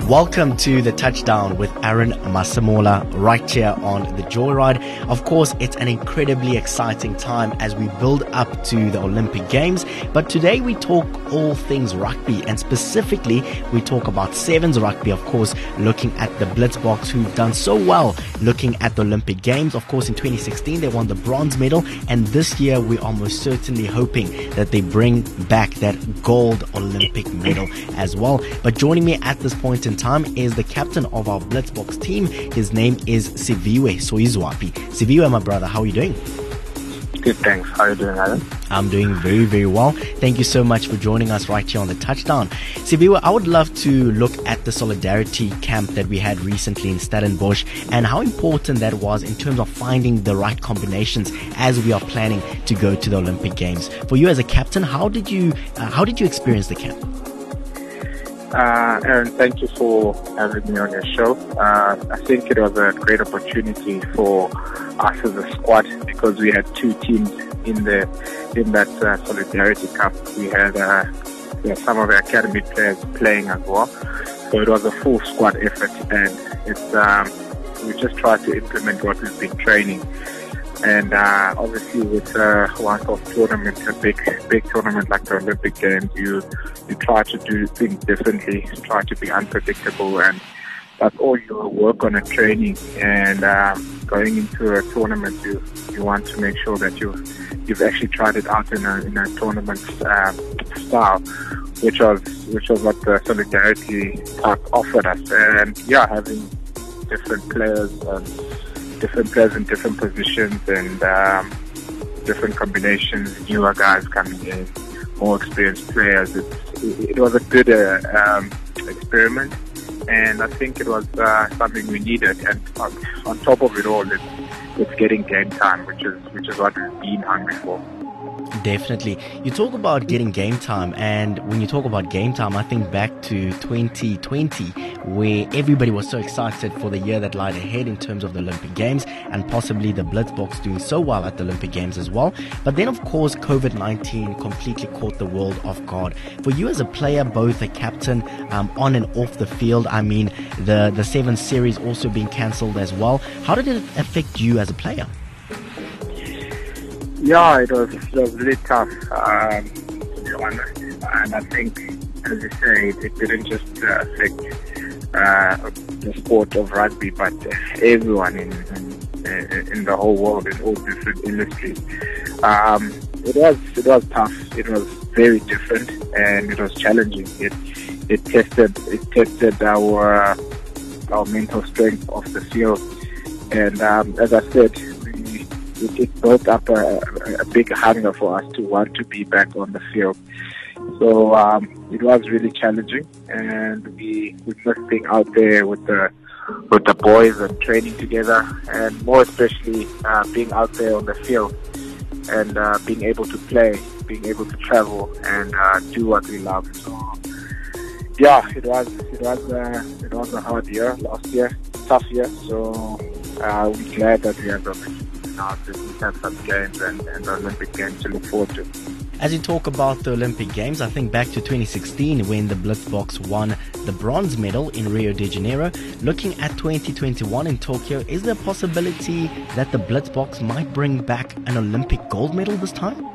Welcome to the touchdown with Aaron Masemola right here on the Joyride. Of course, it's an incredibly exciting time as we build up to the Olympic Games. But today we talk all things rugby and specifically we talk about sevens rugby, of course, looking at the Blitzboks who've done so well looking at the Olympic Games. Of course, in 2016 they won the bronze medal and this year we are most certainly hoping that they bring back that gold Olympic medal as well. But joining me at this point in in time is the captain of our Blitzboks team. His name is Siviwe Soyizwapi. Siviwe, my brother, how are you doing? Good, thanks. How are you doing, Alan? I'm doing very, very well. Thank you so much for joining us right here on the touchdown. Siviwe, I would love to look at the solidarity camp that we had recently in Stellenbosch and how important that was in terms of finding the right combinations as we are planning to go to the Olympic Games. For you as a captain, how did you uh, how did you experience the camp? Uh, Aaron, thank you for having me on your show. Uh, I think it was a great opportunity for us as a squad because we had two teams in the in that uh, solidarity cup. We had, uh, some of the academy players playing as well, so it was a full squad effort, and it's um, we just tried to implement what we've been training. And uh, obviously, with uh, one-off tournament, a big big tournament like the Olympic Games, you you try to do things differently, try to be unpredictable, and that's all your work on a training. And um, going into a tournament, you you want to make sure that you you've actually tried it out in a in a tournament uh, style, which was which was what the solidarity park offered us. And yeah, having different players and different players in different positions and um, different combinations, newer guys coming in, more experienced players. It, it was a good uh, um, experiment, and I think it was uh, something we needed. And on, on top of it all, it's, it's getting game time, which is which is what we've been hungry for. Definitely. You talk about getting game time, and when you talk about game time, I think back to 2020, where everybody was so excited for the year that lied ahead in terms of the Olympic Games and possibly the Blitzboks doing so well at the Olympic Games as well. But then, of course, COVID 19 completely caught the world off guard. For you as a player, both a captain um, on and off the field, I mean, the, the seven series also being cancelled as well. How did it affect you as a player? Yeah, it was it was really tough um, to be honest, and I think, as you say, it didn't just uh, affect uh, the sport of rugby, but everyone in, in, in the whole world in all different industries. Um, it was it was tough. It was very different, and it was challenging. It it tested it tested our our mental strength off the field, and um, as I said, it, it built up a, a, big hunger for us to want to be back on the field. So um, it was really challenging, and we we missed being out there with the with the boys and training together, and more especially uh, being out there on the field and uh, being able to play, being able to travel and uh, do what we love. So yeah, it was it was uh, it was a hard year last year, tough year. So uh, we're glad that we have the opportunity now have some games and, and Olympic Games to look forward to. As you talk about the Olympic Games, I think back to 2016 when the Blitzboks won the bronze medal in Rio de Janeiro. Looking at 2021 in Tokyo, is there a possibility that the Blitzboks might bring back an Olympic gold medal this time?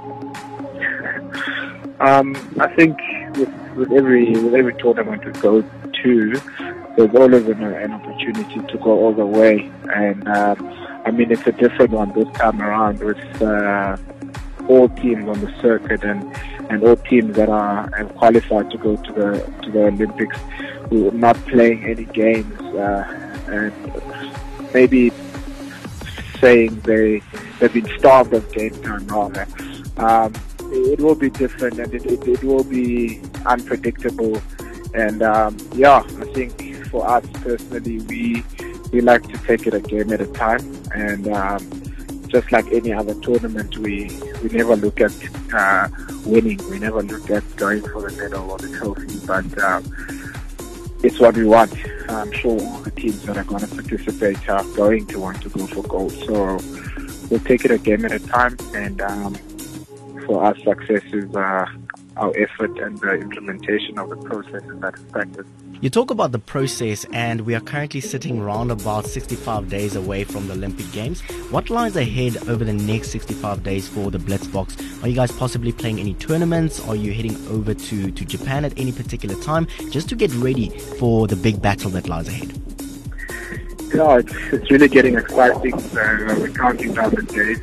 um, I think with, with every with every tournament we go to, there's always an, an opportunity to go all the way and. Um, I mean, it's a different one this time around with uh, all teams on the circuit and, and all teams that are qualified to go to the to the Olympics who are not playing any games uh, and maybe saying they they've been starved of game time rather. Um, it will be different and it, it, it will be unpredictable. And um, yeah, I think for us personally, we we like to take it a game at a time, and um, just like any other tournament, we we never look at uh, winning. We never look at going for the medal or the trophy, but um, it's what we want. I'm sure all the teams that are going to participate are going to want to go for gold. So we'll take it a game at a time. And um, for us, success is uh, our effort and the implementation of the processes that affect us. You talk about the process, and we are currently sitting around about 65 days away from the Olympic Games. What lies ahead over the next 65 days for the Blitzboks? Are you guys possibly playing any tournaments? Are you heading over to, to Japan at any particular time just to get ready for the big battle that lies ahead? Yeah, it's, it's really getting exciting. So we're counting down the days,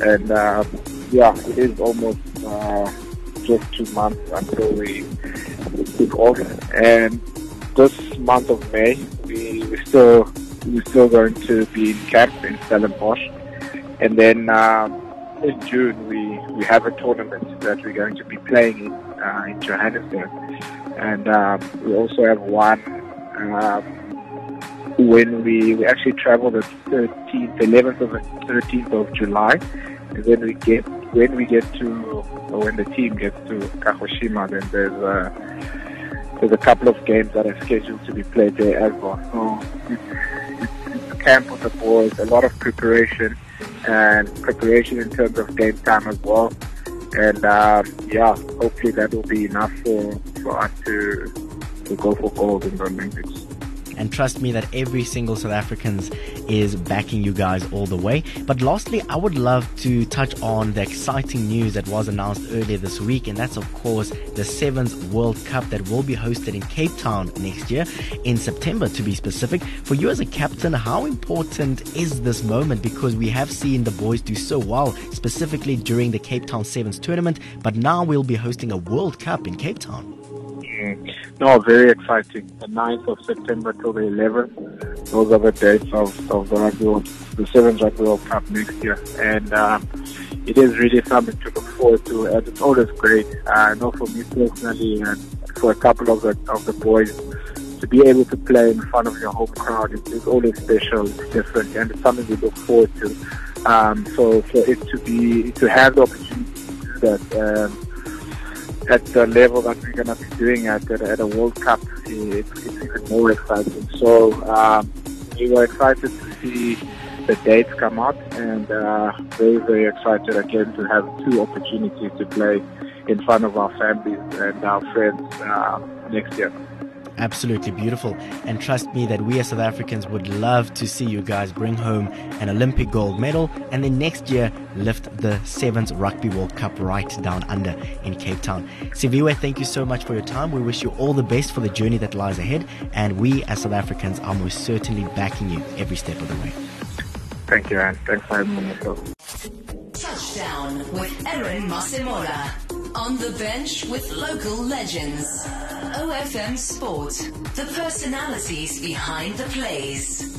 and uh, yeah, it is almost. Uh, just two months until we kick off. And this month of May, we we still we're still going to be in camp in Stellenbosch, and then um, in June we we have a tournament that we're going to be playing in uh, in Johannesburg, and um, we also have one. Um, when we, we actually travel the 13th, 11th of the 13th of July, and then we get when we get to when the team gets to Kagoshima, then there's a there's a couple of games that are scheduled to be played there as well. So it's, it's, a camp with the boys, a lot of preparation and preparation in terms of game time as well. And um, yeah, hopefully that will be enough for, for us to to go for gold in the Olympics. And trust me that every single South Africans is backing you guys all the way. But lastly, I would love to touch on the exciting news that was announced earlier this week, and that's of course the Sevens World Cup that will be hosted in Cape Town next year, in September to be specific. For you as a captain, how important is this moment? Because we have seen the boys do so well, specifically during the Cape Town Sevens tournament, but now we'll be hosting a World Cup in Cape Town. No, very exciting. The 9th of September till the 11th. Those are the dates of, of the Rugby World, the Sevens Rugby World Cup next year. And um, it is really something to look forward to. And it's always great. I know for me personally and for a couple of the, of the boys, to be able to play in front of your home crowd is, is always special, it's different, and it's something we look forward to. Um, so for it to be, to have the opportunity to do that, um, at the level that we're going to be doing at, at, at a World Cup, it's, it's, even more exciting. So um, we were excited to see the dates come out and uh, very, very excited again to have two opportunities to play in front of our families and our friends uh, next year. Absolutely beautiful. And trust me that we as South Africans would love to see you guys bring home an Olympic gold medal and then next year lift the Sevens Rugby World Cup right down under in Cape Town. Siviwe, thank you so much for your time. We wish you all the best for the journey that lies ahead. And we as South Africans are most certainly backing you every step of the way. Thank you, Anne. Thanks for having me. Touchdown with Aaron Masemola. On the bench with local legends. OFM Sport. The personalities behind the plays.